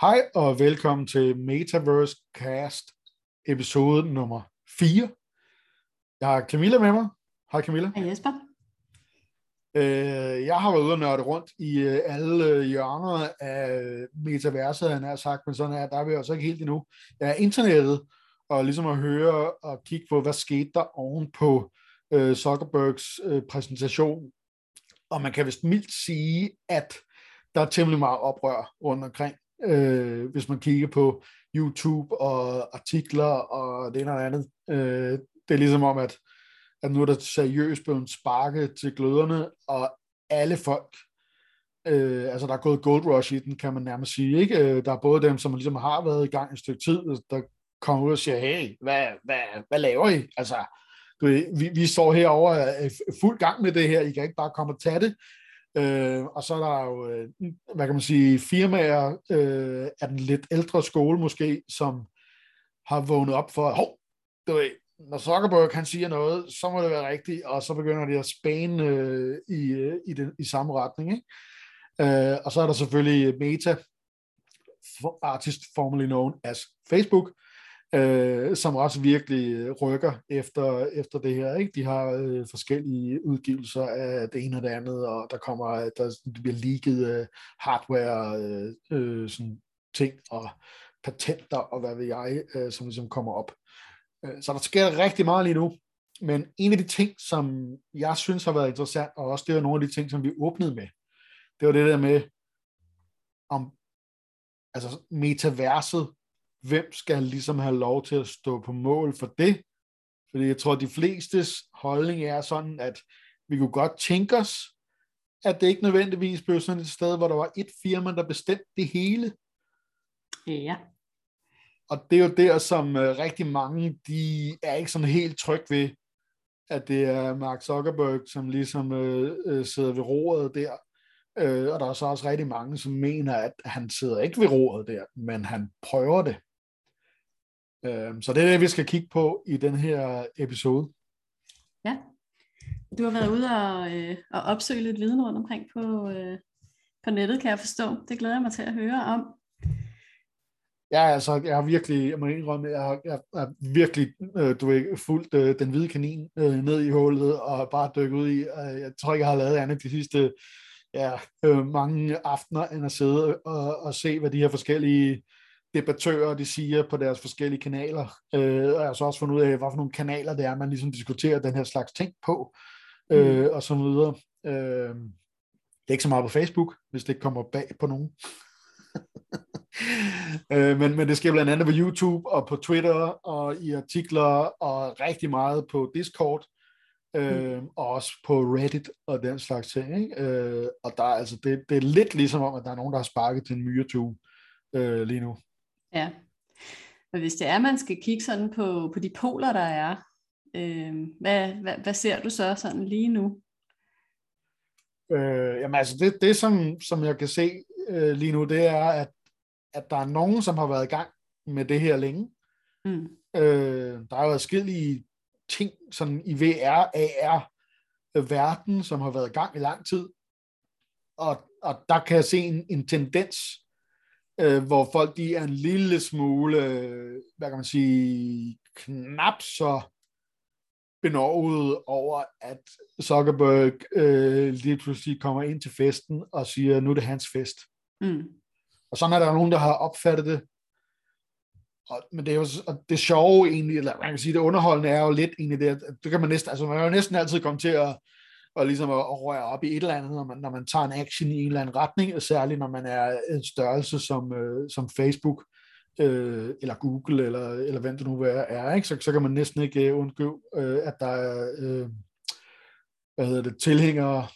Hej og velkommen til Metaverse Cast episode nummer 4. Jeg har Camilla med mig. Hej Camilla. Hej Jesper. Øh, jeg har været ude og nørde rundt i øh, alle hjørner af metaverset, han har sagt, men sådan er, der er vi også ikke helt endnu. Er internettet, og ligesom at høre og kigge på, hvad skete der oven på øh, Zuckerbergs øh, præsentation. Og man kan vist mildt sige, at der er temmelig meget oprør rundt omkring, øh, hvis man kigger på YouTube og artikler og det ene og andet. Øh, det er ligesom om, at, at nu er der seriøst blevet sparket til gløderne, og alle folk, øh, altså der er gået gold rush i den, kan man nærmest sige. Ikke? Øh, der er både dem, som ligesom har været i gang et stykke tid, der kommer ud og siger, hey, hvad, hvad, hvad laver I? Altså, du vi, vi står herovre øh, fuld gang med det her, I kan ikke bare komme og tage det. Øh, og så er der jo, øh, hvad kan man sige, firmaer øh, af den lidt ældre skole måske, som har vågnet op for, hov, du ved, når Zuckerberg kan sige noget, så må det være rigtigt, og så begynder de at spane øh, i, øh, i, den, i samme retning. Ikke? Øh, og så er der selvfølgelig Meta, artist formerly known as Facebook, øh, som også virkelig øh, rykker efter, efter det her. Ikke? De har øh, forskellige udgivelser af det ene og det andet, og der kommer, der bliver leaget øh, hardware, øh, øh, sådan ting og patenter og hvad ved jeg, øh, som ligesom kommer op. Øh, så der sker rigtig meget lige nu. Men en af de ting, som jeg synes har været interessant, og også det er nogle af de ting, som vi åbnede med, det var det der med, om altså metaverset hvem skal ligesom have lov til at stå på mål for det? Fordi jeg tror, at de flestes holdning er sådan, at vi kunne godt tænke os, at det ikke nødvendigvis blev sådan et sted, hvor der var et firma, der bestemte det hele. Ja. Og det er jo der, som uh, rigtig mange, de er ikke sådan helt tryg ved, at det er Mark Zuckerberg, som ligesom uh, uh, sidder ved roret der. Uh, og der er så også rigtig mange, som mener, at han sidder ikke ved roret der, men han prøver det. Øh, så det er det, vi skal kigge på i den her episode. Ja, du har været ude og, øh, og opsøge lidt viden rundt omkring på, øh, på nettet, kan jeg forstå. Det glæder jeg mig til at høre om. Ja, altså, jeg har virkelig, jeg må indrømme, jeg har, jeg har virkelig, øh, du ved, fulgt øh, den hvide kanin øh, ned i hullet, og bare dykket ud i, øh, jeg tror ikke, jeg har lavet andet de sidste, ja, øh, mange aftener, end at sidde og, og se, hvad de her forskellige debattører, de siger på deres forskellige kanaler. Øh, og jeg har så også fundet ud af, hvad for nogle kanaler det er, man ligesom diskuterer den her slags ting på, øh, mm. og så videre. Øh, det er ikke så meget på Facebook, hvis det ikke kommer bag på nogen. øh, men, men det sker blandt andet på YouTube og på Twitter og i artikler og rigtig meget på Discord øh, mm. og også på Reddit og den slags ting. Ikke? Øh, og der er, altså, det, det er lidt ligesom om, at der er nogen, der har sparket til en myretue øh, lige nu. Ja. Og hvis det er, man skal kigge sådan på, på de poler, der er, øh, hvad, hvad, hvad ser du så sådan lige nu? Øh, jamen altså, det, det som, som jeg kan se øh, lige nu, det er, at, at der er nogen, som har været i gang med det her længe. Mm. Øh, der er jo adskillige ting sådan i VR, AR, verden, som har været i gang i lang tid. Og, og der kan jeg se en, en tendens øh, hvor folk de er en lille smule, øh, hvad kan man sige, knap så benovet over, at Zuckerberg øh, lige pludselig kommer ind til festen og siger, nu er det hans fest. Mm. Og sådan er der nogen, der har opfattet det. Og, men det er jo og det sjove egentlig, eller man kan sige, det underholdende er jo lidt egentlig det, det kan man næsten, altså man kan jo næsten altid komme til at og ligesom at, røre op i et eller andet, når man, når man tager en action i en eller anden retning, og særligt når man er en størrelse som, øh, som Facebook, øh, eller Google, eller, eller hvem det nu er, ikke? Så, så kan man næsten ikke øh, undgå, øh, at der er øh, hvad hedder det, tilhængere,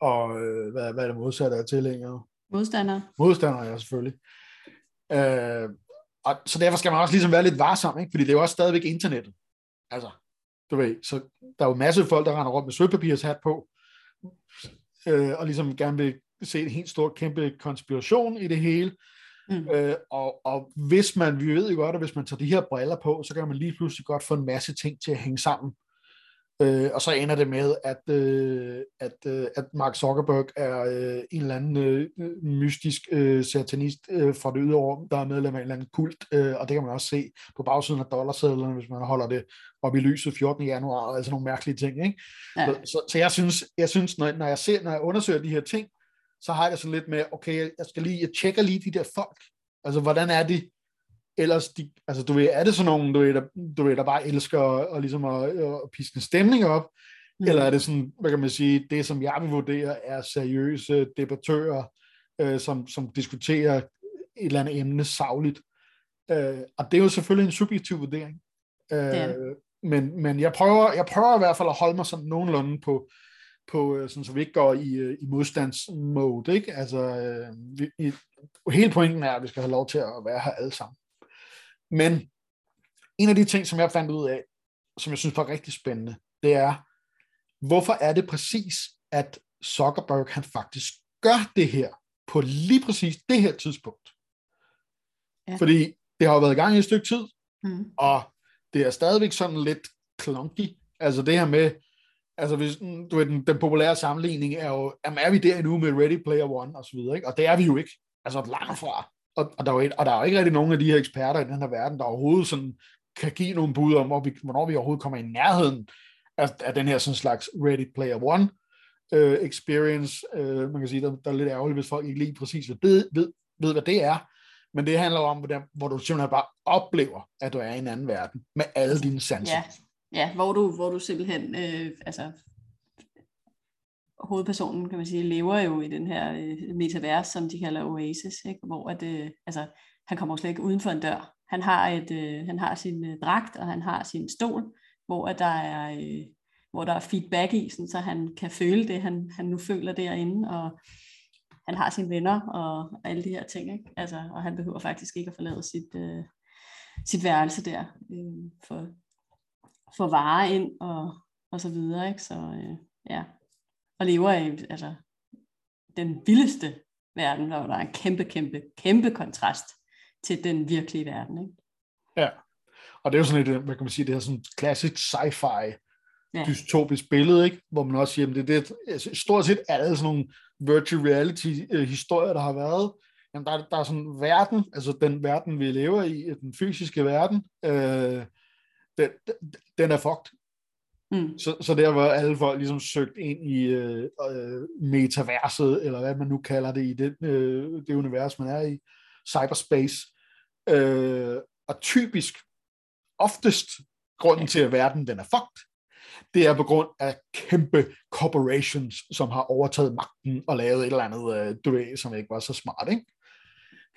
og øh, hvad, hvad er det modsatte af tilhængere? Modstandere. Modstandere, ja, selvfølgelig. Øh, og så derfor skal man også ligesom være lidt varsom, ikke? fordi det er jo også stadigvæk internettet. Altså, du ved, så der er jo masser af folk, der render rundt med sølvpapirshat på, øh, og ligesom gerne vil se en helt stor, kæmpe konspiration i det hele. Mm. Øh, og, og hvis man, vi ved jo godt, at hvis man tager de her briller på, så kan man lige pludselig godt få en masse ting til at hænge sammen. Øh, og så ender det med, at, øh, at, øh, at Mark Zuckerberg er øh, en eller anden øh, mystisk øh, satanist øh, fra det ydre rum, der er medlem af en eller anden kult, øh, og det kan man også se på bagsiden af dollarsedlerne, hvis man holder det op i lyset 14. januar, altså nogle mærkelige ting. Ikke? Ja. Så, så, så jeg synes, jeg synes når, når, jeg ser, når jeg undersøger de her ting, så har jeg sådan lidt med, okay, jeg skal lige, jeg tjekker lige de der folk. Altså, hvordan er de, ellers, de, altså du ved, er det sådan nogen, du ved, der, du ved, der bare elsker at, og ligesom at, at piske stemning op, mm. eller er det sådan, hvad kan man sige, det som jeg vil vurdere er seriøse debattører, øh, som, som diskuterer et eller andet emne savligt. Øh, og det er jo selvfølgelig en subjektiv vurdering. Øh, ja. men, men jeg prøver, jeg prøver i hvert fald at holde mig sådan nogenlunde på, på øh, sådan, så vi ikke går i, øh, i modstandsmode. Ikke? Altså, øh, vi, i, hele pointen er, at vi skal have lov til at være her alle sammen. Men en af de ting, som jeg fandt ud af, som jeg synes var rigtig spændende, det er, hvorfor er det præcis, at Zuckerberg han faktisk gør det her på lige præcis det her tidspunkt? Ja. Fordi det har jo været i gang i et stykke tid, mm. og det er stadigvæk sådan lidt clunky. Altså det her med, altså hvis, du ved, den, den populære sammenligning er jo, jamen er vi der endnu med Ready Player One og så videre, ikke? og det er vi jo ikke. Altså langt fra og, og, der er jo, og der er jo ikke rigtig nogen af de her eksperter i den her verden, der overhovedet sådan kan give nogle bud om, hvor vi, hvornår vi overhovedet kommer i nærheden af, af den her sådan slags Ready Player One uh, experience. Uh, man kan sige, der, der er lidt ærgerligt, hvis folk ikke lige præcis ved, ved, ved, hvad det er. Men det handler om, hvordan, hvor du simpelthen bare oplever, at du er i en anden verden, med alle dine sanser. Ja, ja hvor, du, hvor du simpelthen øh, altså, hovedpersonen, kan man sige, lever jo i den her øh, metavers, som de kalder Oasis, ikke? hvor at, øh, altså, han kommer slet ikke uden for en dør. Han har, et, øh, han har sin øh, dragt, og han har sin stol, hvor at der er, øh, hvor der er feedback i, sådan, så han kan føle det, han, han nu føler derinde, og han har sine venner og alle de her ting, ikke? Altså, og han behøver faktisk ikke at forlade sit, øh, sit værelse der, øh, for, for varer ind og, og så videre, ikke? Så øh, ja, og lever i altså, den vildeste verden, hvor der er en kæmpe, kæmpe, kæmpe kontrast til den virkelige verden. Ikke? Ja, og det er jo sådan et, hvad kan man sige, det er sådan klassisk sci-fi ja. dystopisk billede, ikke? hvor man også siger, at det, det er altså, stort set alle sådan nogle virtual reality øh, historier, der har været, jamen der, der er sådan verden, altså den verden, vi lever i, den fysiske verden, øh, den, den er fucked. Mm. Så, så der var alle folk ligesom søgt ind i øh, øh, metaverset, eller hvad man nu kalder det, i det, øh, det univers, man er i, cyberspace. Øh, og typisk, oftest, grunden til, at verden den er fucked, det er på grund af kæmpe corporations, som har overtaget magten og lavet et eller andet, øh, du ved, som ikke var så smart, ikke?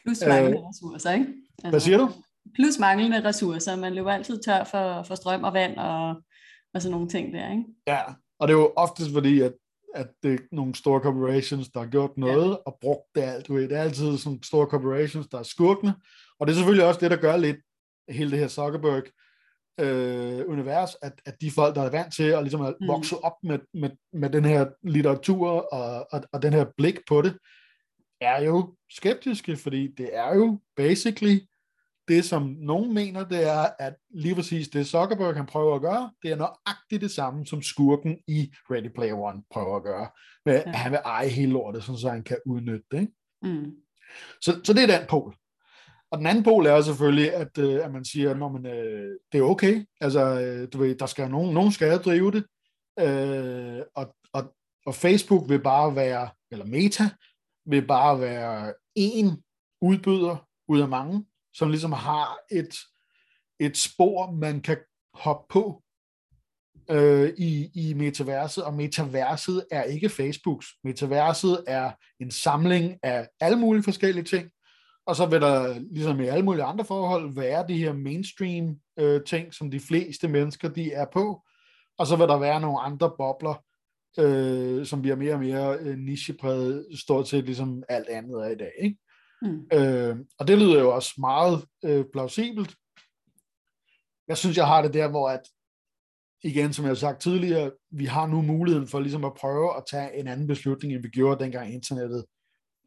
Plus manglende øh, ressourcer, ikke? Altså, hvad siger du? Plus manglende ressourcer. Man løber altid tør for, for strøm og vand og og sådan nogle ting der, ikke? Ja, og det er jo oftest fordi, at, at det er nogle store corporations, der har gjort noget ja. og brugt det alt. Det er altid sådan store corporations, der er skurkende, og det er selvfølgelig også det, der gør lidt hele det her Zuckerberg øh, univers, at, at de folk, der er vant til at ligesom at mm. vokse op med, med, med den her litteratur og, og, og den her blik på det, er jo skeptiske, fordi det er jo basically det, som nogen mener, det er, at lige præcis det Zuckerberg han prøver at gøre, det er nøjagtigt det samme, som skurken i Ready Player One prøver at gøre. Med, ja. at han vil eje hele lortet, sådan så han kan udnytte det. Ikke? Mm. Så, så det er den pol. Og den anden pol er selvfølgelig, at, øh, at man siger, at man, øh, det er okay. Altså, øh, du ved, der skal nogen, nogen skal drive det. Øh, og, og, og Facebook vil bare være, eller Meta, vil bare være en udbyder ud af mange som ligesom har et, et spor, man kan hoppe på øh, i, i metaverset, og metaverset er ikke Facebooks. Metaverset er en samling af alle mulige forskellige ting, og så vil der, ligesom i alle mulige andre forhold, være de her mainstream øh, ting, som de fleste mennesker de er på, og så vil der være nogle andre bobler, øh, som bliver mere og mere øh, nichepræget, stort set ligesom alt andet er i dag. Ikke? Mm. Øh, og det lyder jo også meget øh, plausibelt. Jeg synes, jeg har det der, hvor at, igen, som jeg har sagt tidligere, vi har nu muligheden for ligesom at prøve at tage en anden beslutning, end vi gjorde, dengang internettet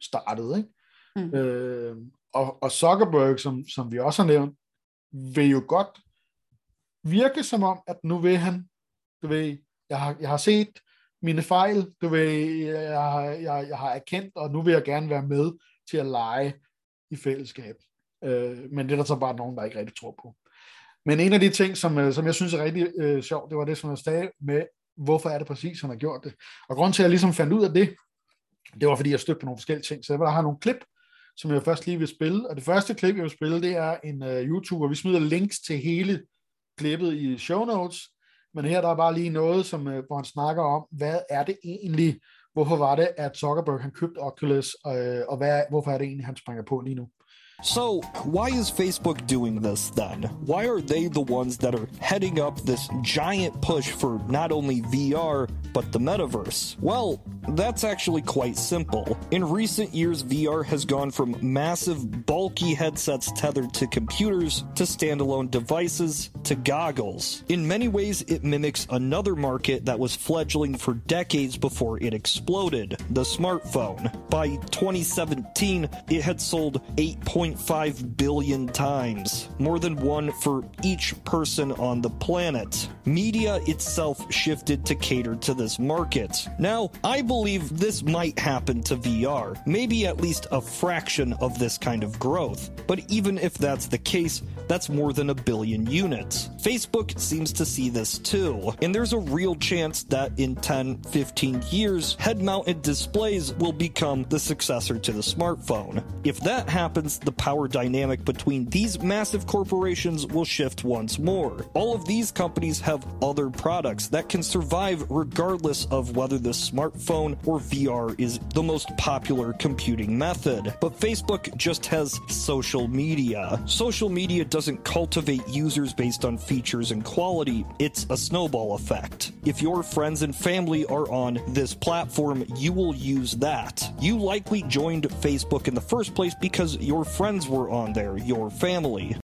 startede. Ikke? Mm. Øh, og, og Zuckerberg, som, som vi også har nævnt, vil jo godt virke som om, at nu vil han, du ved, jeg har, jeg har set mine fejl, du ved, jeg, jeg, jeg har erkendt, og nu vil jeg gerne være med til at lege i fællesskab. Øh, men det er der så bare nogen, der ikke rigtig tror på. Men en af de ting, som, øh, som jeg synes er rigtig øh, sjovt, det var det, som jeg sagde med, hvorfor er det præcis, som har gjort det. Og grund til, at jeg ligesom fandt ud af det, det var fordi, jeg stødte på nogle forskellige ting. Så jeg har nogle klip, som jeg først lige vil spille. Og det første klip, jeg vil spille, det er en øh, YouTuber. Vi smider links til hele klippet i show notes. Men her der er bare lige noget, som, øh, hvor han snakker om, hvad er det egentlig, hvorfor var det, at Zuckerberg han købte Oculus, uh, og hvad, hvorfor er det egentlig, han springer på lige nu. So, why is Facebook doing this then? Why are they the ones that are heading up this giant push for not only VR, but the metaverse? Well, that's actually quite simple. In recent years, VR has gone from massive, bulky headsets tethered to computers to standalone devices to goggles. In many ways, it mimics another market that was fledgling for decades before it exploded the smartphone. By 2017, it had sold 8. 1.5 billion times, more than one for each person on the planet. Media itself shifted to cater to this market. Now, I believe this might happen to VR, maybe at least a fraction of this kind of growth. But even if that's the case, that's more than a billion units. Facebook seems to see this too, and there's a real chance that in 10, 15 years, head mounted displays will become the successor to the smartphone. If that happens, the power dynamic between these massive corporations will shift once more. All of these companies have other products that can survive regardless of whether the smartphone or VR is the most popular computing method. But Facebook just has social media. Social media doesn't cultivate users based on features and quality, it's a snowball effect. If your friends and family are on this platform, you will use that. You likely joined Facebook in the first place because your friends were on there, your family.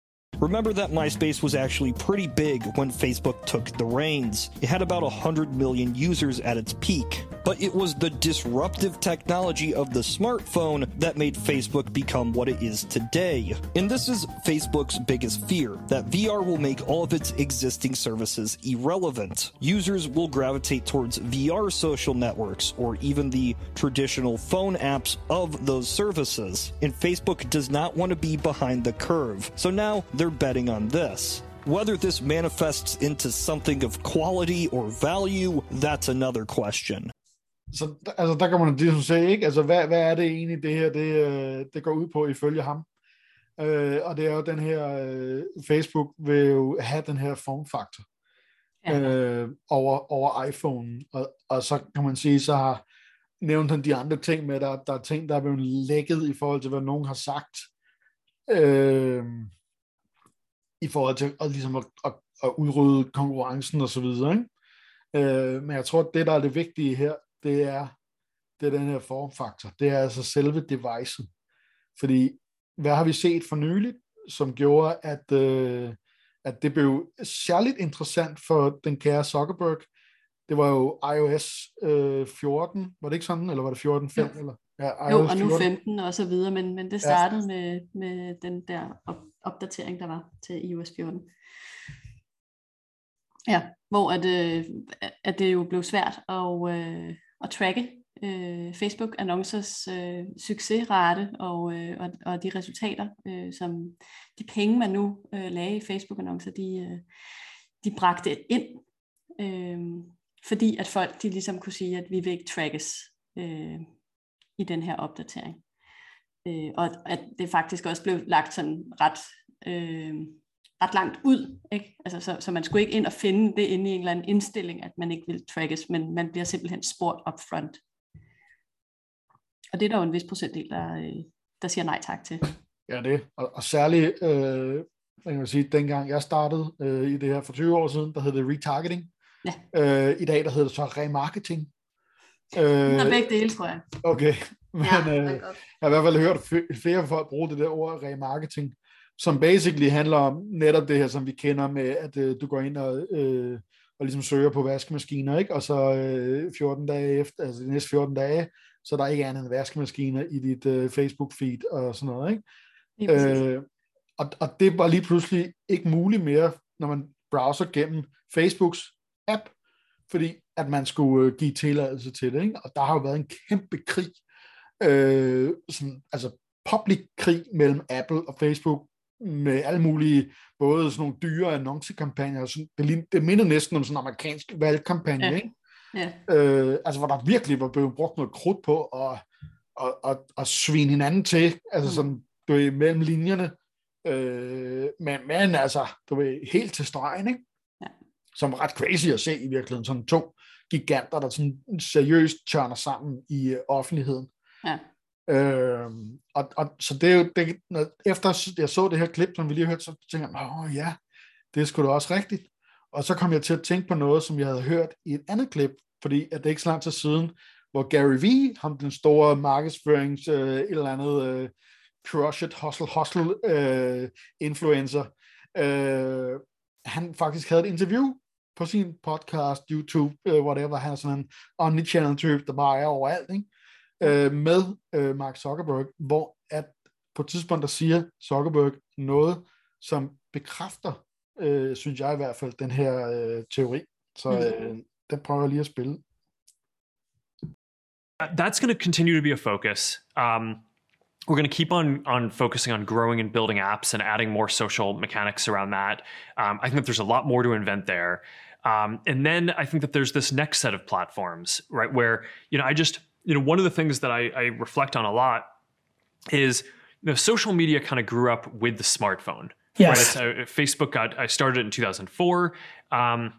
Remember that MySpace was actually pretty big when Facebook took the reins. It had about 100 million users at its peak. But it was the disruptive technology of the smartphone that made Facebook become what it is today. And this is Facebook's biggest fear that VR will make all of its existing services irrelevant. Users will gravitate towards VR social networks or even the traditional phone apps of those services. And Facebook does not want to be behind the curve. So now they're betting on this. Whether this manifests into something of quality or value, that's another question. Så altså, der kan man ligesom se, ikke? Altså, hvad, hvad er det egentlig, det her det, øh, det går ud på ifølge ham? Øh, og det er jo den her, øh, Facebook vil jo have den her formfaktor ja. øh, over, over iPhone. Og, og så kan man sige, så har nævnt han de andre ting med, der, der er ting, der er blevet lækket i forhold til, hvad nogen har sagt. Øh, i forhold til at, ligesom at, at, at udrydde konkurrencen og så videre. Ikke? Øh, men jeg tror, at det, der er det vigtige her, det er, det er den her formfaktor. Det er altså selve devicen. Fordi, hvad har vi set for nyligt, som gjorde, at, øh, at det blev særligt interessant for den kære Zuckerberg. Det var jo iOS øh, 14, var det ikke sådan, eller var det 14.5? Ja. Eller? Ja, jo, og nu 15 og så videre, men, men det startede ja. med, med den der op, opdatering, der var til iOS 14. Ja, hvor at, øh, at det jo blev svært at, øh, at tracke øh, Facebook-annoncers øh, succesrate og, øh, og, og de resultater, øh, som de penge, man nu øh, lagde i Facebook-annoncer, de, øh, de bragte ind, øh, fordi at folk de ligesom kunne sige, at vi vil ikke trackes øh, i den her opdatering. Øh, og at det faktisk også blev lagt sådan ret, øh, ret langt ud. Ikke? Altså, så, så man skulle ikke ind og finde det inde i en eller anden indstilling, at man ikke vil trackes, men man bliver simpelthen spurgt up front. Og det er der jo en vis procentdel, der, øh, der siger nej tak til. Ja, det. Og, og særligt, øh, jeg kan sige, dengang jeg startede øh, i det her for 20 år siden, der hed det retargeting. Ja. Øh, I dag, der hedder det så remarketing. Øh, der er begge dele, tror jeg. Okay, men ja, øh, jeg har i hvert fald hørt flere folk bruge det der ord remarketing, som basically handler om netop det her, som vi kender med, at øh, du går ind og, øh, og ligesom søger på vaskemaskiner, ikke? og så øh, 14 dage efter, altså de næste 14 dage, så der ikke er andet end vaskemaskiner i dit øh, Facebook-feed og sådan noget. Ikke? Øh, og, og det var lige pludselig ikke muligt mere, når man browser gennem Facebooks app, fordi at man skulle give tilladelse til det. Ikke? Og der har jo været en kæmpe krig, øh, sådan, altså public krig mellem Apple og Facebook, med alle mulige, både sådan nogle dyre annoncekampagner, sådan, det, det minder næsten om sådan en amerikansk valgkampagne, ja. ikke? Ja. Øh, altså hvor der virkelig var blevet brugt noget krudt på at, at, at, at svine hinanden til, altså mm. sådan, du ved, mellem linjerne, øh, men, men altså, du ved, helt til stregen, ikke? Ja. Som ret crazy at se i virkeligheden, sådan to giganter, der sådan seriøst tørner sammen i øh, offentligheden. Ja. Øh, og, og, så det er jo, det, når, efter jeg så det her klip, som vi lige hørte, så tænkte jeg, åh ja, det er sgu da også rigtigt. Og så kom jeg til at tænke på noget, som jeg havde hørt i et andet klip, fordi at det er ikke så lang tid siden, hvor Gary Vee, ham den store markedsførings, øh, et eller andet øh, crush it, hustle, hustle øh, influencer, øh, han faktisk havde et interview på sin podcast, YouTube, øh, whatever, han er sådan en omnichannel type, der bare er overalt, ikke? øh, med øh, Mark Zuckerberg, hvor at på et tidspunkt, der siger Zuckerberg noget, som bekræfter, øh, synes jeg i hvert fald, den her øh, teori. Så mm. øh, den prøver jeg lige at spille. That's going to continue to be a focus. Um, we're going to keep on on focusing on growing and building apps and adding more social mechanics around that. Um, I think that there's a lot more to invent there. Um, and then I think that there's this next set of platforms, right? Where you know I just you know, one of the things that I, I reflect on a lot is you know, social media kind of grew up with the smartphone. Yes. Right? Uh, Facebook got, I started in 2004. Um,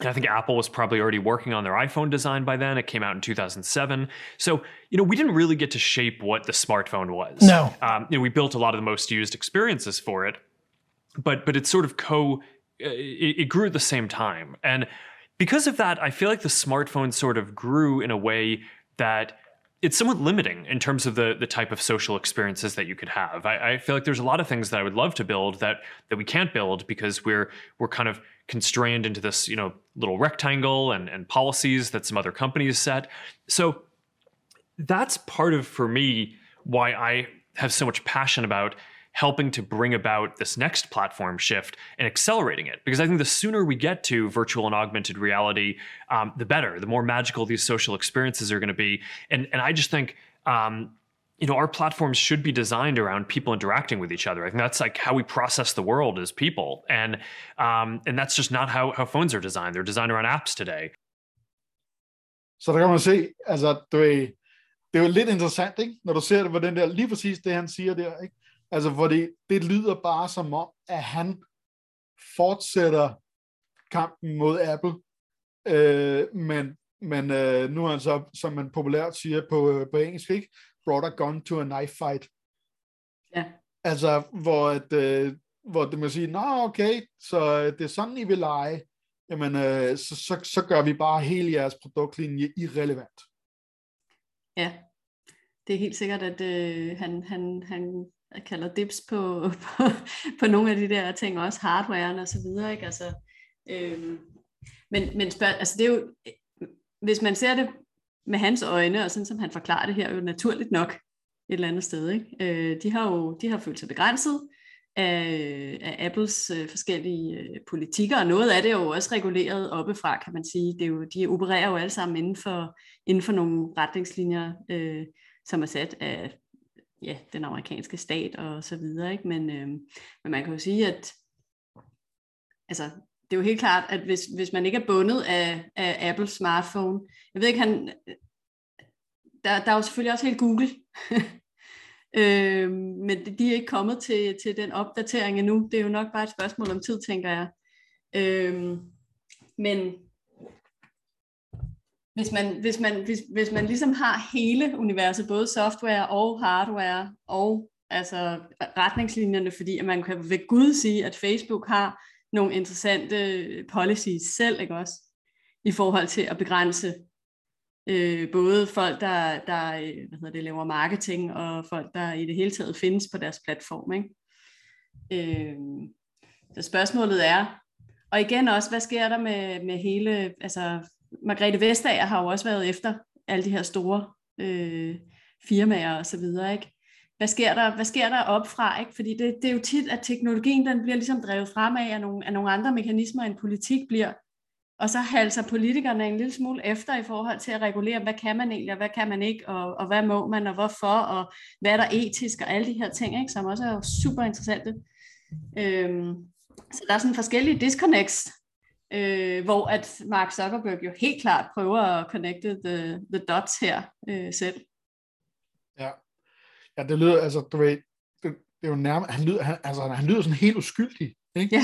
and I think Apple was probably already working on their iPhone design by then. It came out in 2007. So, you know, we didn't really get to shape what the smartphone was. No. Um, you know, we built a lot of the most used experiences for it, but but it's sort of co, uh, it, it grew at the same time. And because of that, I feel like the smartphone sort of grew in a way that it's somewhat limiting in terms of the the type of social experiences that you could have. I, I, feel like there's a lot of things that I would love to build that that we can't build because we're we're kind of constrained into this you know little rectangle and and policies that some other companies set. So that's part of for me why I have so much passion about helping to bring about this next platform shift and accelerating it. Because I think the sooner we get to virtual and augmented reality, um, the better. The more magical these social experiences are going to be. And and I just think. Um, you know, our platforms should be designed around people interacting with each other. I think that's like how we process the world as people, and um, and that's just not how how phones are designed. They're designed around apps today. Så der kan man se, altså, du er, det er jo lidt interessant, ikke? når du ser det på den der, lige præcis det, han siger der, ikke? Altså, hvor det, det lyder bare som om, at han fortsætter kampen mod Apple, øh, men, men øh, nu er han så, som man populært siger på, på engelsk, ikke? brought a gun to a knife fight. Ja. Altså, hvor, at, øh, hvor det må sige, nå okay, så det er sådan, I vil lege, jamen øh, så, så, så gør vi bare hele jeres produktlinje irrelevant. Ja, det er helt sikkert, at øh, han, han, han jeg kalder dips på, på, på nogle af de der ting, også hardwaren og så videre, ikke? Altså, øhm, men, men spørg, altså det er jo, hvis man ser det med hans øjne, og sådan som han forklarer det her, er jo naturligt nok et eller andet sted, ikke? Øh, de har jo de har følt sig begrænset af, af Apples øh, forskellige øh, politikker, og noget af det er jo også reguleret oppefra, kan man sige. Det er jo, de opererer jo alle sammen inden for, inden for nogle retningslinjer, øh, som er sat af ja, den amerikanske stat og så videre. Ikke? Men, øh, men man kan jo sige, at altså, det er jo helt klart, at hvis, hvis man ikke er bundet af, af Apples smartphone, jeg ved ikke, han, der, der er jo selvfølgelig også helt Google, øh, men de er ikke kommet til, til den opdatering endnu. Det er jo nok bare et spørgsmål om tid, tænker jeg. Øh, men hvis man, hvis, man, hvis, hvis man ligesom har hele universet, både software og hardware, og altså retningslinjerne, fordi at man kan ved Gud sige, at Facebook har nogle interessante øh, policies selv, ikke også? I forhold til at begrænse øh, både folk, der, der øh, hvad hedder det, laver marketing, og folk, der i det hele taget findes på deres platform, ikke? Øh, så spørgsmålet er, og igen også, hvad sker der med, med hele, altså Margrethe Vestager har jo også været efter alle de her store øh, firmaer og så videre, ikke? Hvad sker der, hvad sker der op fra, ikke? Fordi det, det er jo tit, at teknologien den bliver ligesom drevet frem af, nogle, af nogle andre mekanismer end politik bliver. og så halser politikerne en lille smule efter i forhold til at regulere, hvad kan man egentlig, og hvad kan man ikke, og, og hvad må man, og hvorfor, og hvad er der etisk, og alle de her ting, ikke, som også er super interessante. Øhm, så der er sådan forskellige disconnects, øh, hvor at Mark Zuckerberg jo helt klart prøver at connecte the, the dots her øh, selv. Ja. ja, det lyder, altså, du ved, det, det er jo nærmest, han lyder, han, altså, han lyder sådan helt uskyldig, ikke? Ja,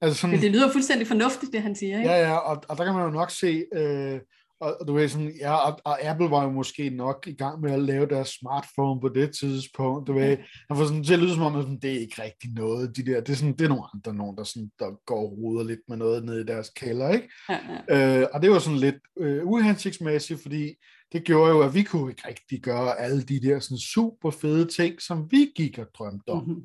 altså sådan, det lyder fuldstændig fornuftigt, det han siger, ikke? Ja, ja, og, og der kan man jo nok se, øh, og du ved sådan, ja, og, og Apple var jo måske nok i gang med at lave deres smartphone på det tidspunkt, du ved, han får sådan til at lyde som om, at det er ikke rigtig noget, de der, det er sådan, det er nogle andre, nogen, der, sådan, der går og ruder lidt med noget nede i deres kælder, ikke? Ja, ja. Øh, og det var sådan lidt øh, uhensigtsmæssigt, fordi det gjorde jo, at vi kunne ikke rigtig gøre alle de der sådan super fede ting, som vi gik og drømte om. Mm-hmm.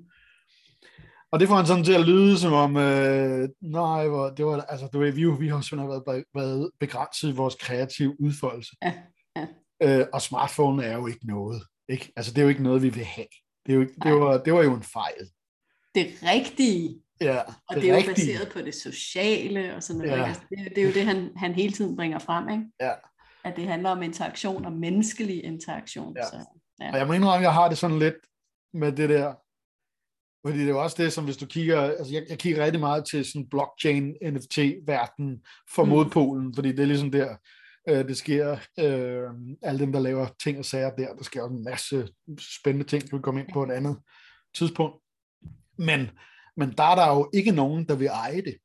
Og det får han sådan til at lyde som om, øh, nej, hvor, det var, altså, du ved, vi, vi har simpelthen været, været begrænset i vores kreative udfoldelse. Ja, ja. Øh, og smartphone er jo ikke noget. Ikke? Altså, det er jo ikke noget, vi vil have. Det, er jo, det, var, det var jo en fejl. Det rigtige. Ja, og det, det er jo baseret på det sociale og sådan noget. Ja. Altså, det, det er jo det, han, han hele tiden bringer frem. Ikke? Ja. At det handler om interaktion og menneskelig interaktion. Ja. Så, ja. Og jeg må indrømme, at jeg har det sådan lidt med det der, fordi det er jo også det, som hvis du kigger, altså jeg, jeg kigger rigtig meget til sådan blockchain, NFT-verden for mm. modpolen, fordi det er ligesom der, øh, det sker, øh, alle dem, der laver ting og sager der, der sker også en masse spændende ting, du kan komme ind på et andet tidspunkt. Men, men der er der jo ikke nogen, der vil eje det.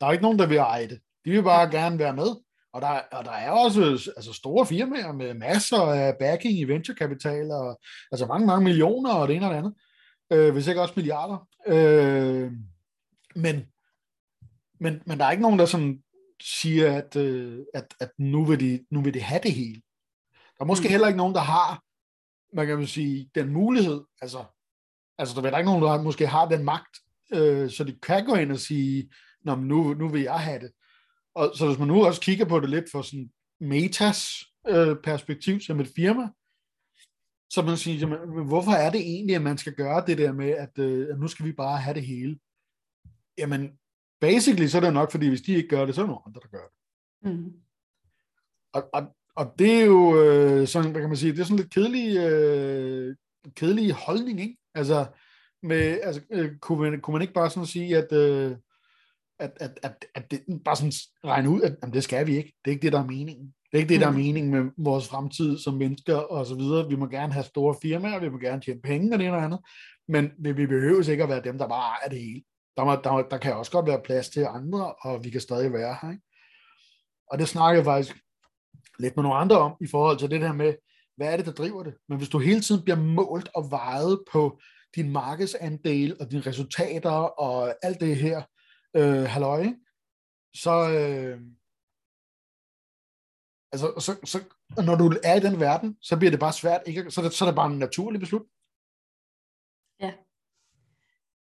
Der er ikke nogen, der vil eje det. De vil bare gerne være med. Og der, og der er også altså store firmaer med masser af backing i venturekapital, og altså mange, mange millioner og det ene og det andet øh, hvis ikke også milliarder. Øh, men, men, men der er ikke nogen, der sådan siger, at, øh, at, at nu, vil de, nu vil de have det hele. Der er måske mm. heller ikke nogen, der har, man kan sige, den mulighed. Altså, altså der er ikke nogen, der måske har den magt, øh, så de kan gå ind og sige, Nå, nu, nu vil jeg have det. Og så hvis man nu også kigger på det lidt fra sådan metas øh, perspektiv som et firma, så man siger, jamen, hvorfor er det egentlig, at man skal gøre det der med, at, øh, at nu skal vi bare have det hele? Jamen, basically, så er det nok, fordi hvis de ikke gør det, så er der nogle andre, der gør det. Mm. Og, og, og det er jo øh, sådan, hvad kan man sige, det er sådan lidt kedelig, øh, kedelig holdning, ikke? Altså, med, altså øh, kunne, man, kunne man ikke bare sådan sige, at, øh, at, at, at, at det bare sådan regne ud, at jamen, det skal vi ikke. Det er ikke det, der er meningen. Det er ikke det, der er mm. meningen med vores fremtid som mennesker og så videre. Vi må gerne have store firmaer, vi må gerne tjene penge og det ene og andet, men vi behøver ikke at være dem, der bare er det hele. Der, må, der, der kan også godt være plads til andre, og vi kan stadig være her. Ikke? Og det snakker jeg faktisk lidt med nogle andre om, i forhold til det der med, hvad er det, der driver det? Men hvis du hele tiden bliver målt og vejet på din markedsandel og dine resultater og alt det her øh, halløj, så, øh, Altså, så, så, når du er i den verden, så bliver det bare svært, ikke? Så, det, så er det bare en naturlig beslutning. Ja.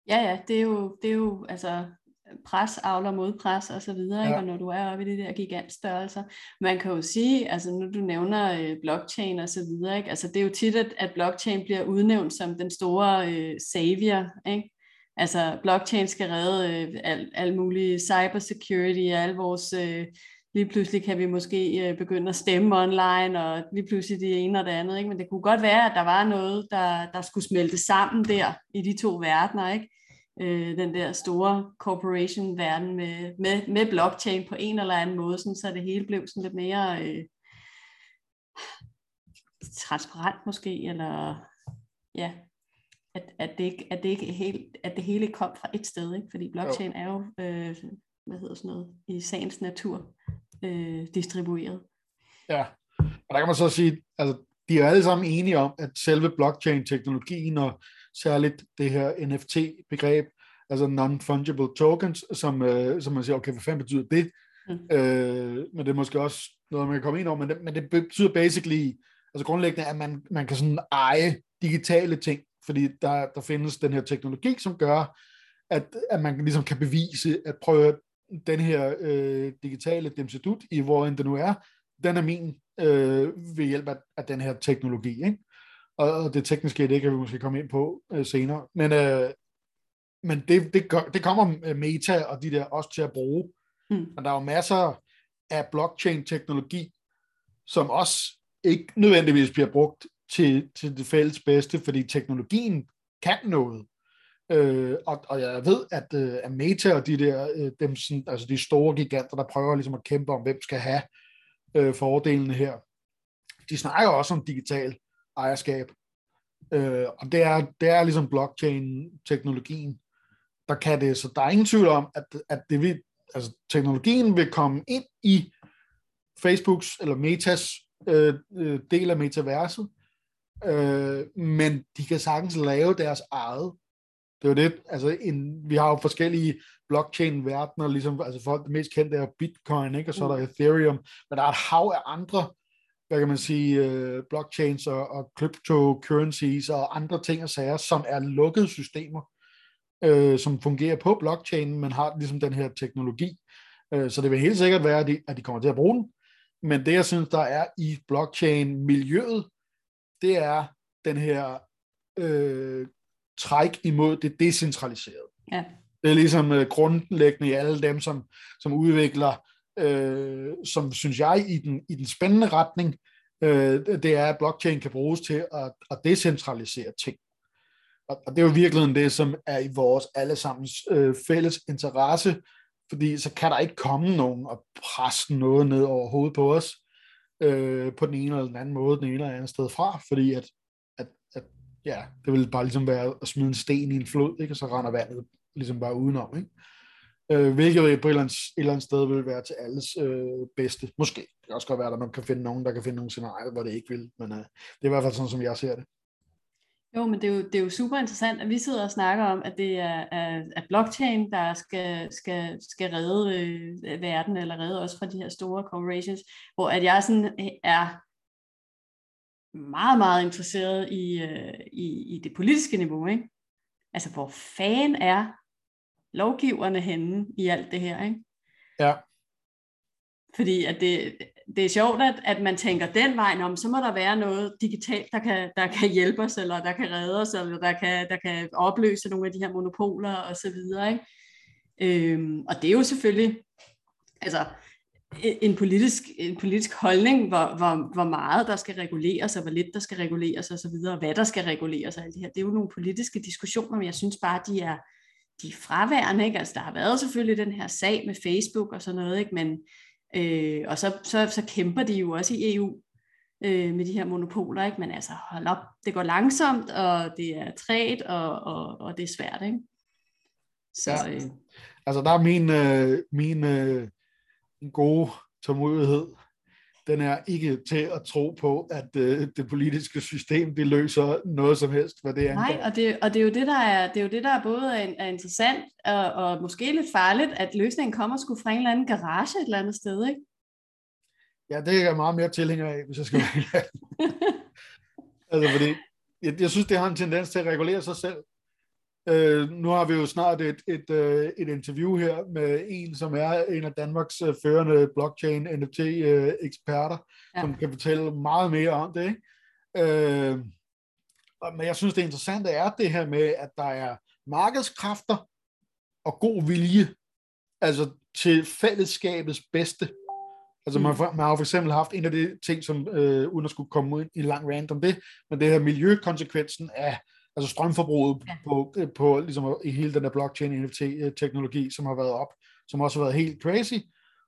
Ja, ja, det er jo, det er jo altså, pres, avler mod pres og så videre, ja. ikke? og når du er oppe i det der gigantstørrelser. Man kan jo sige, altså nu du nævner øh, blockchain og så videre, ikke? altså det er jo tit, at, at blockchain bliver udnævnt som den store øh, savior, ikke? Altså blockchain skal redde øh, al, al mulig cybersecurity og al vores øh, lige pludselig kan vi måske øh, begynde at stemme online, og lige pludselig det ene og det andet. Ikke? Men det kunne godt være, at der var noget, der, der skulle smelte sammen der i de to verdener. Ikke? Øh, den der store corporation-verden med, med, med blockchain på en eller anden måde, sådan, så det hele blev sådan lidt mere øh, transparent måske, eller ja, at, at, det ikke, at, det ikke helt, at det hele kom fra et sted, ikke? fordi blockchain jo. er jo, øh, hvad hedder sådan noget, i sagens natur øh, distribueret. Ja, og der kan man så sige, altså de er alle sammen enige om, at selve blockchain-teknologien og særligt det her NFT-begreb, altså non-fungible tokens, som, øh, som man siger, okay, hvad fanden betyder det? Mm. Øh, men det er måske også noget, man kan komme ind over, men det, men det betyder basically, altså grundlæggende, at man, man kan sådan eje digitale ting, fordi der, der findes den her teknologi, som gør, at, at man ligesom kan bevise, at prøve at den her øh, digitale demsedut, i hvor end det nu er, den er min øh, ved hjælp af, af den her teknologi. Ikke? Og, og det tekniske, det kan vi måske komme ind på øh, senere. Men, øh, men det, det, det kommer Meta og de der også til at bruge Mm. Men der er jo masser af blockchain-teknologi, som også ikke nødvendigvis bliver brugt til, til det fælles bedste, fordi teknologien kan noget. Øh, og, og jeg ved, at, øh, Meta og de der, øh, dem sådan, altså de store giganter, der prøver ligesom at kæmpe om, hvem skal have øh, fordelene her, de snakker også om digital ejerskab. Øh, og det er, det er ligesom blockchain-teknologien, der kan det. Så der er ingen tvivl om, at, at det vil, altså, teknologien vil komme ind i Facebooks eller Metas øh, øh, del af metaverset, øh, men de kan sagtens lave deres eget. Det er jo det, altså en, vi har jo forskellige blockchain-verdener, ligesom, altså folk, det mest kendte er Bitcoin, ikke? og så er der Ethereum, men der er et hav af andre, hvad kan man sige, øh, blockchains og, og cryptocurrencies og andre ting og sager, som er lukkede systemer, øh, som fungerer på blockchain, men har ligesom den her teknologi. Øh, så det vil helt sikkert være, at de, at de kommer til at bruge den, men det jeg synes, der er i blockchain-miljøet, det er den her øh, træk imod det decentraliserede. Ja. Det er ligesom øh, grundlæggende i alle dem, som, som udvikler, øh, som synes jeg, i den, i den spændende retning, øh, det er, at blockchain kan bruges til at, at decentralisere ting. Og, og det er jo virkelig det, som er i vores allesammens øh, fælles interesse, fordi så kan der ikke komme nogen og presse noget ned over hovedet på os, øh, på den ene eller den anden måde, den ene eller anden sted fra, fordi at, ja, det vil bare ligesom være at smide en sten i en flod, ikke? og så render vandet ligesom bare udenom. Ikke? Øh, hvilket på et eller, andet, et eller andet sted vil være til alles øh, bedste. Måske. Det kan også godt være, at man kan finde nogen, der kan finde nogle scenarier, hvor det ikke vil, men øh, det er i hvert fald sådan, som jeg ser det. Jo, men det er jo, det er jo super interessant, at vi sidder og snakker om, at det er at blockchain, der skal, skal, skal redde øh, verden, eller redde os fra de her store corporations, hvor at jeg sådan er meget, meget interesseret i, øh, i, i det politiske niveau. Ikke? Altså, hvor fan er lovgiverne henne i alt det her? Ikke? Ja. Fordi at det, det er sjovt, at, at man tænker den vej, om så må der være noget digitalt, der kan, der kan hjælpe os, eller der kan redde os, eller der kan, der kan opløse nogle af de her monopoler og så videre. Ikke? Øhm, og det er jo selvfølgelig altså, en, politisk, en politisk holdning, hvor, hvor, hvor meget der skal reguleres, og hvor lidt der skal reguleres og så videre, og hvad der skal reguleres og alt det her. Det er jo nogle politiske diskussioner, men jeg synes bare, de er, de er fraværende. Ikke? Altså, der har været selvfølgelig den her sag med Facebook og sådan noget, ikke? men Øh, og så, så, så kæmper de jo også i EU øh, med de her monopoler, ikke? men altså hold op, det går langsomt, og det er træt, og, og, og det er svært. Ikke? Så, ja. øh. Altså der er min, øh, min øh, gode tålmodighed den er ikke til at tro på, at øh, det politiske system det løser noget som helst, hvad det er. Nej, og det, og det er jo det, der er, det er jo det, der er både er, er interessant og, og måske lidt farligt, at løsningen kommer sgu fra en eller anden garage et eller andet sted, ikke? Ja, det er jeg meget mere tilhænger af, hvis jeg skal være Altså, fordi jeg, jeg synes, det har en tendens til at regulere sig selv. Øh, nu har vi jo snart et, et, øh, et interview her med en, som er en af Danmarks øh, førende blockchain NFT-eksperter, ja. som kan fortælle meget mere om det. Ikke? Øh, men jeg synes, det interessante er det her med, at der er markedskræfter og god vilje, altså til fællesskabets bedste. Altså man, mm. man har for eksempel haft en af de ting, som øh, uden at skulle komme ud i en lang rant om det, men det her miljøkonsekvensen af altså strømforbruget ja. på, på ligesom i hele den der blockchain NFT-teknologi, som har været op, som også har været helt crazy,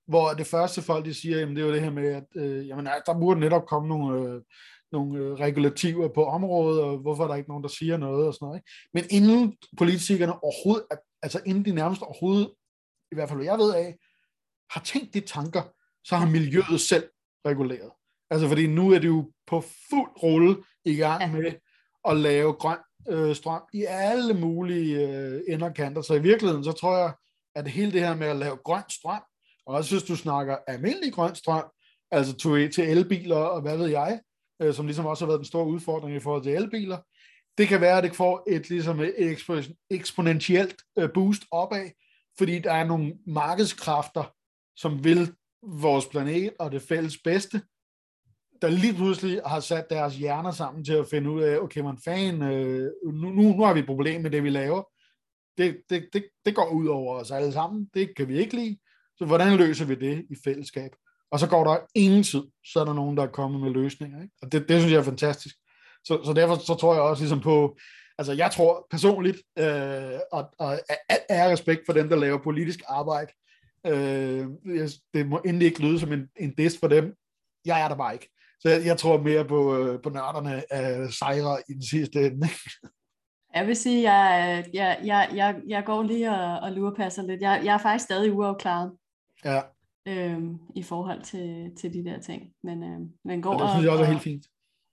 hvor det første folk, de siger, jamen det er jo det her med, at øh, jamen, der burde netop komme nogle, øh, nogle øh, regulativer på området, og hvorfor er der ikke nogen, der siger noget og sådan noget. Ikke? Men inden politikerne overhovedet, altså inden de nærmest overhovedet, i hvert fald hvad jeg ved af, har tænkt de tanker, så har miljøet selv reguleret. Altså fordi nu er det jo på fuld rulle i gang med at lave grøn øh, strøm i alle mulige øh, enderkanter. Så i virkeligheden, så tror jeg, at hele det her med at lave grøn strøm, og også hvis du snakker almindelig grøn strøm, altså til, e- til elbiler og hvad ved jeg, øh, som ligesom også har været den store udfordring i forhold til elbiler, det kan være, at det får et, ligesom et eksponentielt øh, boost opad, fordi der er nogle markedskræfter, som vil vores planet og det fælles bedste, der lige pludselig har sat deres hjerner sammen til at finde ud af, okay, man fan, øh, nu, nu, nu har vi et problem med det, vi laver. Det, det, det, det går ud over os alle sammen. Det kan vi ikke lide. Så hvordan løser vi det i fællesskab? Og så går der ingen tid, så er der nogen, der er kommet med løsninger. Ikke? Og det, det synes jeg er fantastisk. Så, så derfor så tror jeg også ligesom på, altså jeg tror personligt, øh, og, og alt er respekt for dem, der laver politisk arbejde. Øh, det må endelig ikke lyde som en, en dist for dem. Jeg er der bare ikke. Så jeg, jeg tror mere på, øh, på nørderne af sejre i den sidste ende. Jeg vil sige, jeg, jeg, jeg, jeg, jeg går lige og, og lurepasser lidt. Jeg, jeg er faktisk stadig uafklaret. Ja. Øhm, i forhold til, til de der ting. Men, øh, men går og det synes jeg også er helt fint.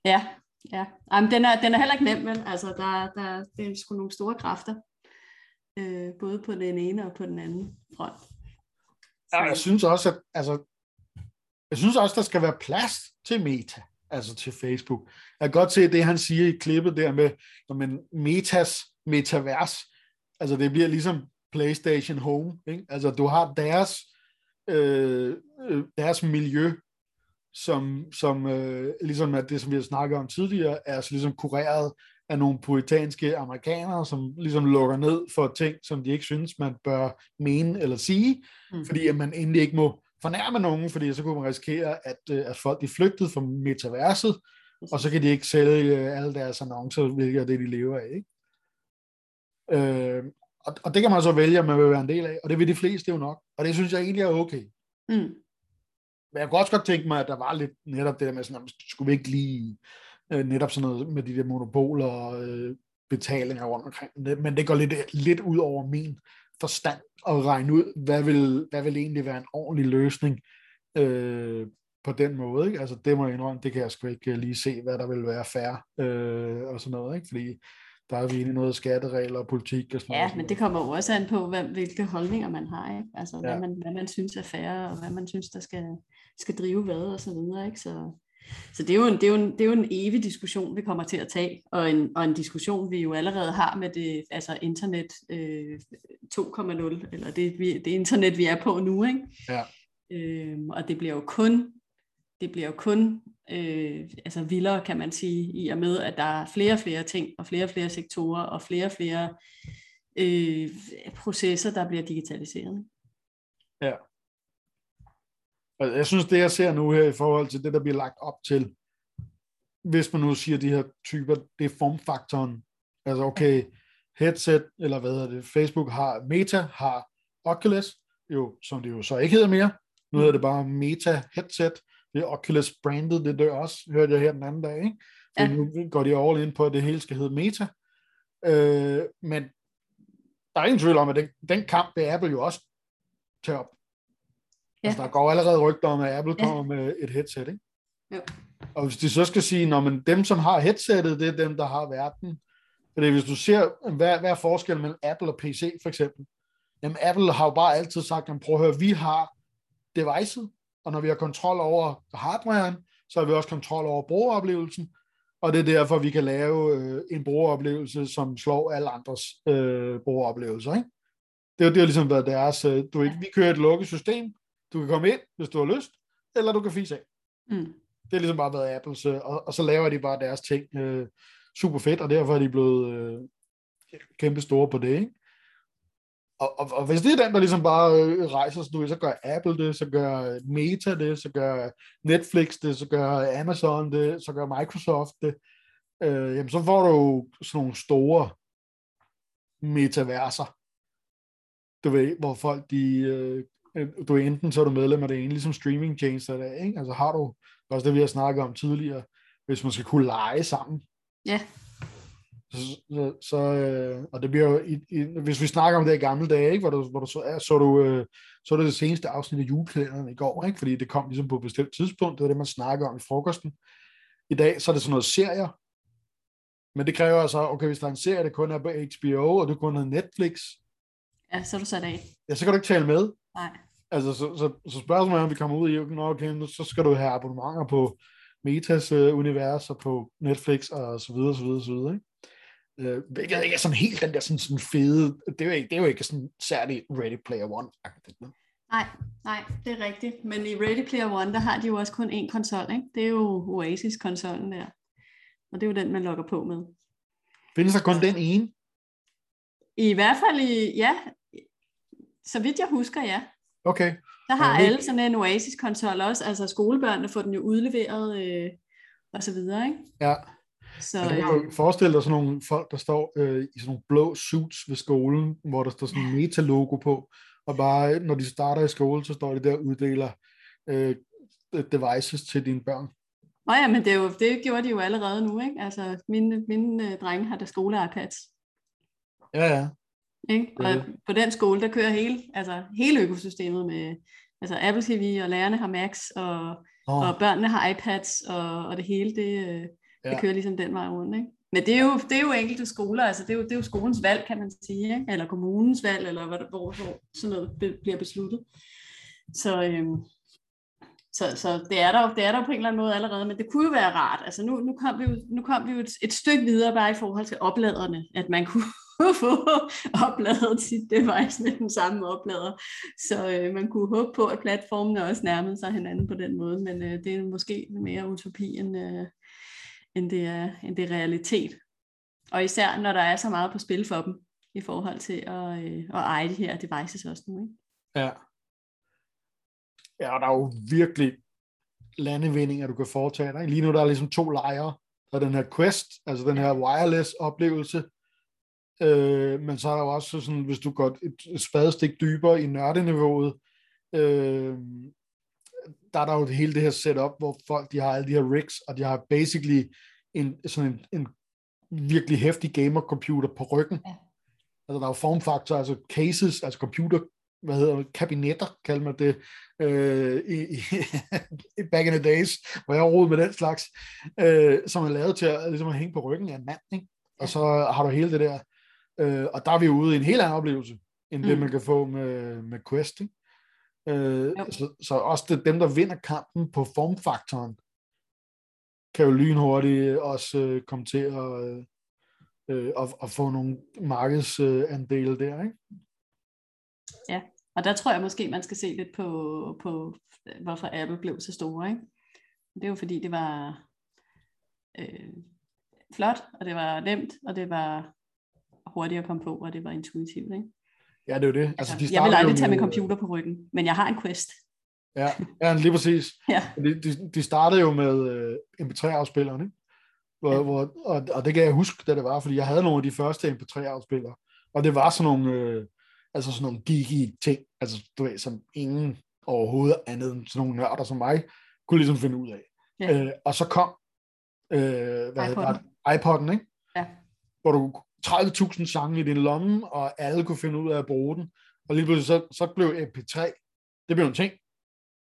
Ja, ja. Jamen, den, er, den er heller ikke nem, men altså, der, der, det er sgu nogle store kræfter. Øh, både på den ene og på den anden front. Ja, jeg synes også, at altså, jeg synes også, der skal være plads til meta, altså til Facebook. Jeg kan godt se det, han siger i klippet der med, man metas metavers, altså det bliver ligesom PlayStation Home, ikke? altså du har deres, øh, øh, deres miljø, som, som øh, ligesom er det, som vi har snakket om tidligere, er altså ligesom kureret af nogle puritanske amerikanere, som ligesom lukker ned for ting, som de ikke synes, man bør mene eller sige, mm. fordi at man endelig ikke må fornærme nogen, fordi så kunne man risikere, at, øh, at folk de flygtede fra metaverset, og så kan de ikke sælge øh, alle deres annoncer, hvilket er det, de lever af. Ikke? Øh, og, og det kan man så vælge, at man vil være en del af, og det vil de fleste jo nok, og det synes jeg egentlig er okay. Mm. Men jeg kunne også godt tænke mig, at der var lidt netop det der med, sådan, skulle vi ikke lige øh, netop sådan noget med de der monopoler og øh, betalinger rundt omkring. Men det går lidt, lidt ud over min forstand at regne ud, hvad vil, hvad vil egentlig være en ordentlig løsning øh, på den måde. Ikke? Altså det må jeg indrømme, det kan jeg sgu ikke lige se, hvad der vil være fair øh, og sådan noget. Ikke? Fordi der er vi inde i noget skatteregler og politik og sådan ja, noget. Ja, men det kommer jo også an på, hvad, hvilke holdninger man har. Ikke? Altså ja. hvad, man, hvad man synes er fair, og hvad man synes, der skal, skal drive hvad og så videre. Ikke? Så, så det er, jo en, det, er jo en, det er jo en evig diskussion, vi kommer til at tage, og en, og en diskussion, vi jo allerede har med det, altså internet øh, 2.0, eller det, vi, det internet, vi er på nu. Ikke? Ja. Øhm, og det bliver jo kun, det bliver jo kun øh, altså vildere, kan man sige, i og med, at der er flere og flere ting, og flere og flere sektorer, og flere og flere øh, processer, der bliver digitaliseret. Ja. Jeg synes, det jeg ser nu her i forhold til det, der bliver lagt op til, hvis man nu siger de her typer, det er formfaktoren. Altså okay, headset, eller hvad hedder det, Facebook har Meta, har Oculus, jo, som det jo så ikke hedder mere. Nu hedder det bare Meta headset. Det er Oculus branded, det der også, hørte jeg her den anden dag, ikke? Ja. Nu går de all in på, at det hele skal hedde Meta. Øh, men der er ingen tvivl om, at den, den kamp, det er Apple jo også tager op. Ja. Altså, der går allerede rygter om, at Apple ja. kommer med et headset, ikke? Jo. Og hvis de så skal sige, når men dem, som har headsettet, det er dem, der har verden. Fordi hvis du ser, hvad, hvad er forskellen mellem Apple og PC, for eksempel? Jamen, Apple har jo bare altid sagt, prøv at høre, vi har devicet, og når vi har kontrol over hardwaren, så har vi også kontrol over brugeroplevelsen, og det er derfor, vi kan lave øh, en brugeroplevelse, som slår alle andres øh, brugeroplevelser. Ikke? Det er jo det har ligesom været deres, øh, du, vi kører et lukket system, du kan komme ind, hvis du har lyst, eller du kan fise af. Mm. Det har ligesom bare været Apples, øh, og, og så laver de bare deres ting øh, super fedt, og derfor er de blevet øh, kæmpe store på det. Ikke? Og, og, og hvis det er den, der ligesom bare øh, rejser sig, du, så gør Apple det, så gør Meta det, så gør Netflix det, så gør Amazon det, så gør Microsoft det, øh, jamen så får du sådan nogle store metaverser, du ved, hvor folk de øh, Øh, du er enten så er du medlem af det ene, ligesom streaming tjenester der, ikke? Altså har du, også det vi har snakket om tidligere, hvis man skal kunne lege sammen. Ja. Så, så, så øh, og det bliver jo, i, i, hvis vi snakker om det i gamle dage, ikke? Hvor, du, hvor du så, er, så du, øh, så det det seneste afsnit af julekalenderen i går, ikke? fordi det kom ligesom på et bestemt tidspunkt, det var det, man snakker om i frokosten. I dag, så er det sådan noget serier, men det kræver altså, okay, hvis der er en serie, der kun er på HBO, og du kun har Netflix, Ja, så er du sat af. Ja, så kan du ikke tale med. Nej. Altså, så, så, så spørgsmålet er, om vi kommer ud i, okay, så skal du have abonnementer på Metas uh, univers og på Netflix og så videre, så videre, så videre, ikke? Uh, hvilket ikke er sådan helt den der sådan, sådan fede, det er, jo ikke, det er jo ikke sådan særlig Ready Player One. Nej, nej, det er rigtigt. Men i Ready Player One, der har de jo også kun én konsol, ikke? Det er jo Oasis-konsollen der. Og det er jo den, man logger på med. Findes der kun den ene? I hvert fald i, ja, så vidt jeg husker, ja. Okay. Der har Ja, det- alle sådan en Oasis-konsol også, altså skolebørnene får den jo udleveret øh, og så videre, ikke? Ja, Så, du kan øh, jo forestille dig sådan nogle folk, der står øh, i sådan nogle blå suits ved skolen, hvor der står sådan en meta-logo på, og bare når de starter i skole, så står de der og uddeler øh, devices til dine børn. Nå ja, men det, er jo, det gjorde de jo allerede nu, ikke? Altså, mine, mine øh, drenge har da skole-iPads, Ja, ja. Ikke? Og på den skole, der kører hele, altså, hele økosystemet med, altså Apple TV, og lærerne har Macs, og, Oh, og børnene har iPads, og, og det hele, det, øh, Ja. det kører ligesom den vej rundt, ikke? Men det er, jo, det er jo enkelte skoler, altså det er jo, det er jo skolens valg, kan man sige, ikke? eller kommunens valg, eller der- hvor, hvor sådan noget be, bliver besluttet. Så, øhm, så, så det, er der jo, det er der jo på en eller anden måde allerede, men det kunne jo være rart. Altså nu, nu kom vi jo, nu kom vi jo et, et stykke videre bare i forhold til opladerne, at man kunne få opladet sit device med den samme oplader. Så øh, man kunne håbe på, at platformene også nærmede sig hinanden på den måde, men øh, det er måske mere utopi, end, øh, end, det er, end det er realitet. Og især når der er så meget på spil for dem, i forhold til at, øh, at eje de her devices også nu. Ikke? ja. Ja, og der er jo virkelig landevindinger, du kan foretage dig. Lige nu der er ligesom to lejre. Der er den her Quest, altså den her wireless oplevelse, øh, men så er der jo også sådan, hvis du går et, et spadestik dybere i nørdeniveauet, øh, der er der jo hele det her setup, hvor folk de har alle de her rigs, og de har basically en, sådan en, en virkelig hæftig gamer-computer på ryggen. Ja. Altså der er jo formfaktor, altså cases, altså computer, hvad hedder kabinetter, kalder man det, øh, i, i, back in the days, hvor jeg rodede med den slags, øh, som er lavet til at, ligesom at hænge på ryggen af en mand, ikke? Og så har du hele det der, øh, og der er vi ude i en helt anden oplevelse, end mm. det man kan få med, med Quest, ikke? Øh, Jo. så, så også det, dem, der vinder kampen på formfaktoren, kan jo lynhurtigt også øh, komme til at, øh, øh, at, at få nogle markedsandele øh, der, ikke? Og der tror jeg måske, man skal se lidt på, på hvorfor Apple blev så store. Ikke? Det er jo fordi, det var øh, flot, og det var nemt, og det var hurtigt at komme på, og det var intuitivt. Ikke? Ja, det er jo det. Altså, de jeg vil aldrig jo tage min med- computer på ryggen, men jeg har en Quest. Ja, ja lige præcis. Ja, De, de, de startede jo med øh, MP3-afspilleren, ikke? Hvor, Ja. hvor, og, og det kan jeg huske, da det var, fordi jeg havde nogle af de første MP3-afspillere, og det var sådan nogle, øh, altså sådan nogle geeky ting, altså du ved, som ingen overhovedet andet end sådan nogle nørder som mig, kunne ligesom finde ud af. Ja. Øh, og så kom øh, hvad iPod'en. iPod'en, ikke? Ja. Hvor du 30.000 sange i din lomme, og alle kunne finde ud af at bruge den. Og lige pludselig så, så blev MP3, det blev en ting,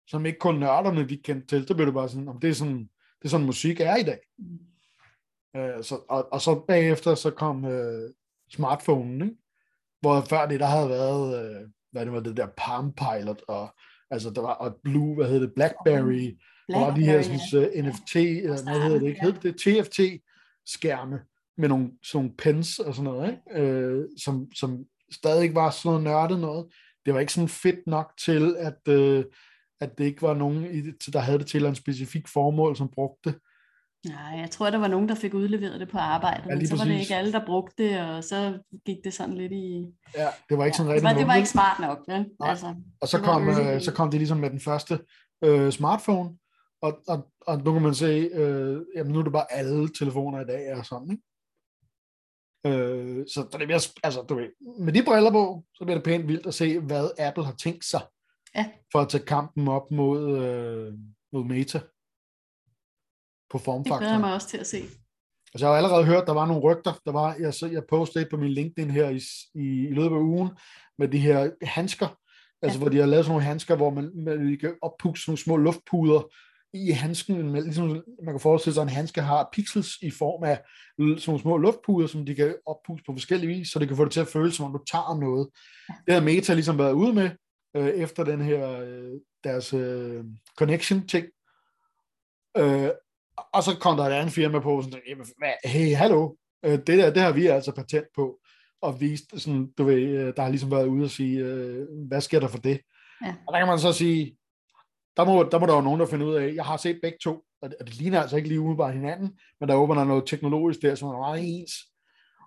som ikke kun nørderne de kendte til. Så blev det bare sådan, om det er sådan, det er sådan musik er i dag. Mm. Øh, så, og, og så bagefter så kom øh, smartphonen, ikke? Hvor før det der havde været, øh, hvad det var, det der Palm Pilot, og altså der var og Blue, hvad hedder det, Blackberry, der var de her sådan, uh, NFT, eller hvad hedder det ikke, hed det TFT-skærme med nogle, sådan nogle pens og sådan noget, ikke? Øh, som, som stadig ikke var sådan noget nørdet noget. Det var ikke sådan fedt nok til, at, øh, at det ikke var nogen, der havde det til en specifik formål, som brugte det. Nej, jeg tror, der var nogen, der fik udleveret det på arbejdet, Ja, men så var det præcis. ikke alle, der brugte det, og så gik det sådan lidt i... Ja, det var ikke sådan det, rigtig var, det var ikke smart nok, vel? Nej. Altså, Og så Det kom, øh, så kom de ligesom med den første øh, smartphone, og, og, og nu kan man se, øh, jamen nu er det bare alle telefoner i dag er sådan, ikke? Øh, så det er sp- altså, du ved, med de briller på, så bliver det pænt vildt at se, hvad Apple har tænkt sig Ja. for at tage kampen op mod, øh, mod Meta på det glæder jeg formfaktoren. mig også til at se. Altså, jeg har allerede hørt, der var nogle rygter. Der var, jeg, så, jeg postede på min LinkedIn her i, i, i løbet af ugen med de her handsker. Altså, Ja. hvor de har lavet sådan nogle handsker, hvor man, man kan oppusse nogle små luftpuder i handsken. Med, ligesom, man kan forestille sig, at en handske har pixels i form af sådan nogle små luftpuder, som de kan oppusse på forskellige vis, så det kan få det til at føles, som om du tager noget. Det har Meta ligesom været ude med, øh, efter den her, øh, deres øh, connection-ting. Øh, og så kom der et andet firma på, sådan, jamen, hey, hallo, øh, det der, det har vi altså patent på, og vist, sådan, du ved, øh, der har ligesom været ude og sige, øh, hvad sker der for det? Ja. Og der kan man så sige, der må, der må der jo nogen, der finder ud af, jeg har set begge to, og det, og det ligner altså ikke lige umiddelbart hinanden, men der åbner noget teknologisk der, som er meget ens.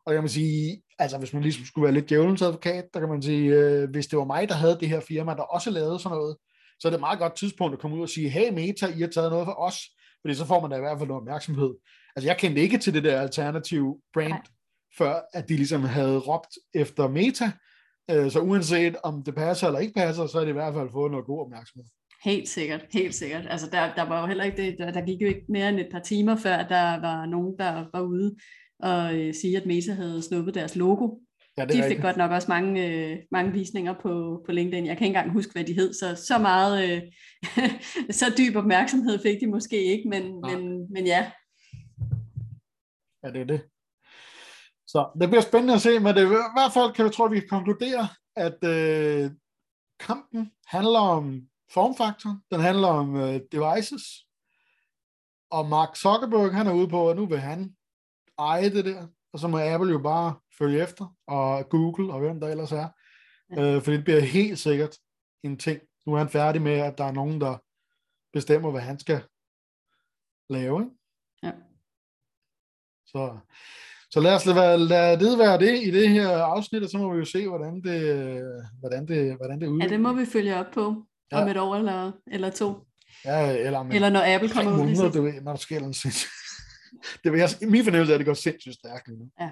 Og der kan man sige, altså hvis man ligesom skulle være lidt djævelens advokat, der kan man sige, øh, hvis det var mig, der havde det her firma, der også lavede sådan noget, så er det et meget godt tidspunkt at komme ud og sige, hey Meta, I har taget noget for os, fordi så får man da i hvert fald noget opmærksomhed. Altså jeg kendte ikke til det der alternative brand, Nej. før at de ligesom havde råbt efter Meta, øh, så uanset om det passer eller ikke passer, så er det i hvert fald fået noget god opmærksomhed. Helt sikkert, helt sikkert. Altså der, der var jo heller ikke det, der, der gik jo ikke mere end et par timer før, der var nogen, der var ude og øh, sige, at Meta havde snuppet deres logo. Ja, det de fik rigtigt. godt nok også mange, øh, mange visninger på, på LinkedIn. Jeg kan ikke engang huske, hvad de hed, så så meget, øh, så dyb opmærksomhed fik de måske ikke, men, men, men ja. Ja, det er det. Så det bliver spændende at se, men det, i hvert fald kan vi tro, at vi kan konkludere, at øh, kampen handler om formfaktor, den handler om øh, devices, og Mark Zuckerberg, han er ude på, at nu vil han eje det der, og så må Apple jo bare følge efter, og Google, og hvem der ellers er. Øh, for det bliver helt sikkert en ting. Nu er han færdig med, at der er nogen, der bestemmer, hvad han skal lave. Ikke? Ja. Så, så lad os lade, lad det være det i det her afsnit, og så må vi jo se, hvordan det, hvordan det, hvordan det udvikler. Ja, det må vi følge op på ja. om et år eller, eller to. Ja, eller, om eller når Apple kommer ud. Måneder, det, når der sker det vil jeg, min fornemmelse er, at det går sindssygt stærkt nu. Ja.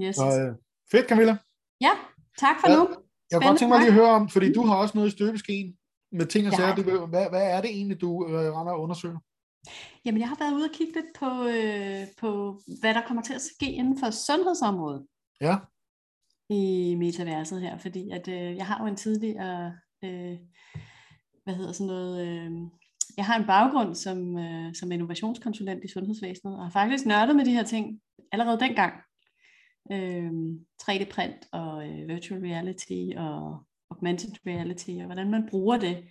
Yes. Så, øh, fedt, Camilla. Ja, tak for ja, nu. Jeg kunne godt tænke mig lige at høre om, fordi du har også noget i støbeskeen med ting og sager. Du, hvad, hvad er det egentlig, du øh, render og undersøger? Jamen, jeg har været ude og kigge lidt på, øh, på, hvad der kommer til at ske inden for sundhedsområdet. Ja. I metaverset her, fordi at øh, jeg har jo en tidligere, øh, hvad hedder sådan noget, øh, jeg har en baggrund som, øh, som innovationskonsulent i sundhedsvæsenet, og har faktisk nørdet med de her ting allerede dengang. Øh, 3D-print og øh, virtual reality og augmented reality, og hvordan man bruger det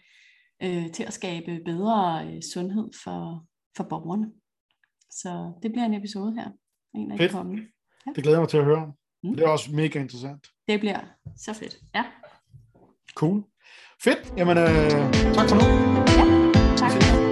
øh, til at skabe bedre øh, sundhed for, for borgerne. Så det bliver en episode her. En af fedt. De kommende. Ja. Det glæder jeg mig til at høre. Mm. Det er også mega interessant. Det bliver så fedt. Ja. Cool. Fedt. Jamen, øh, tak for nu. Ja. Tak.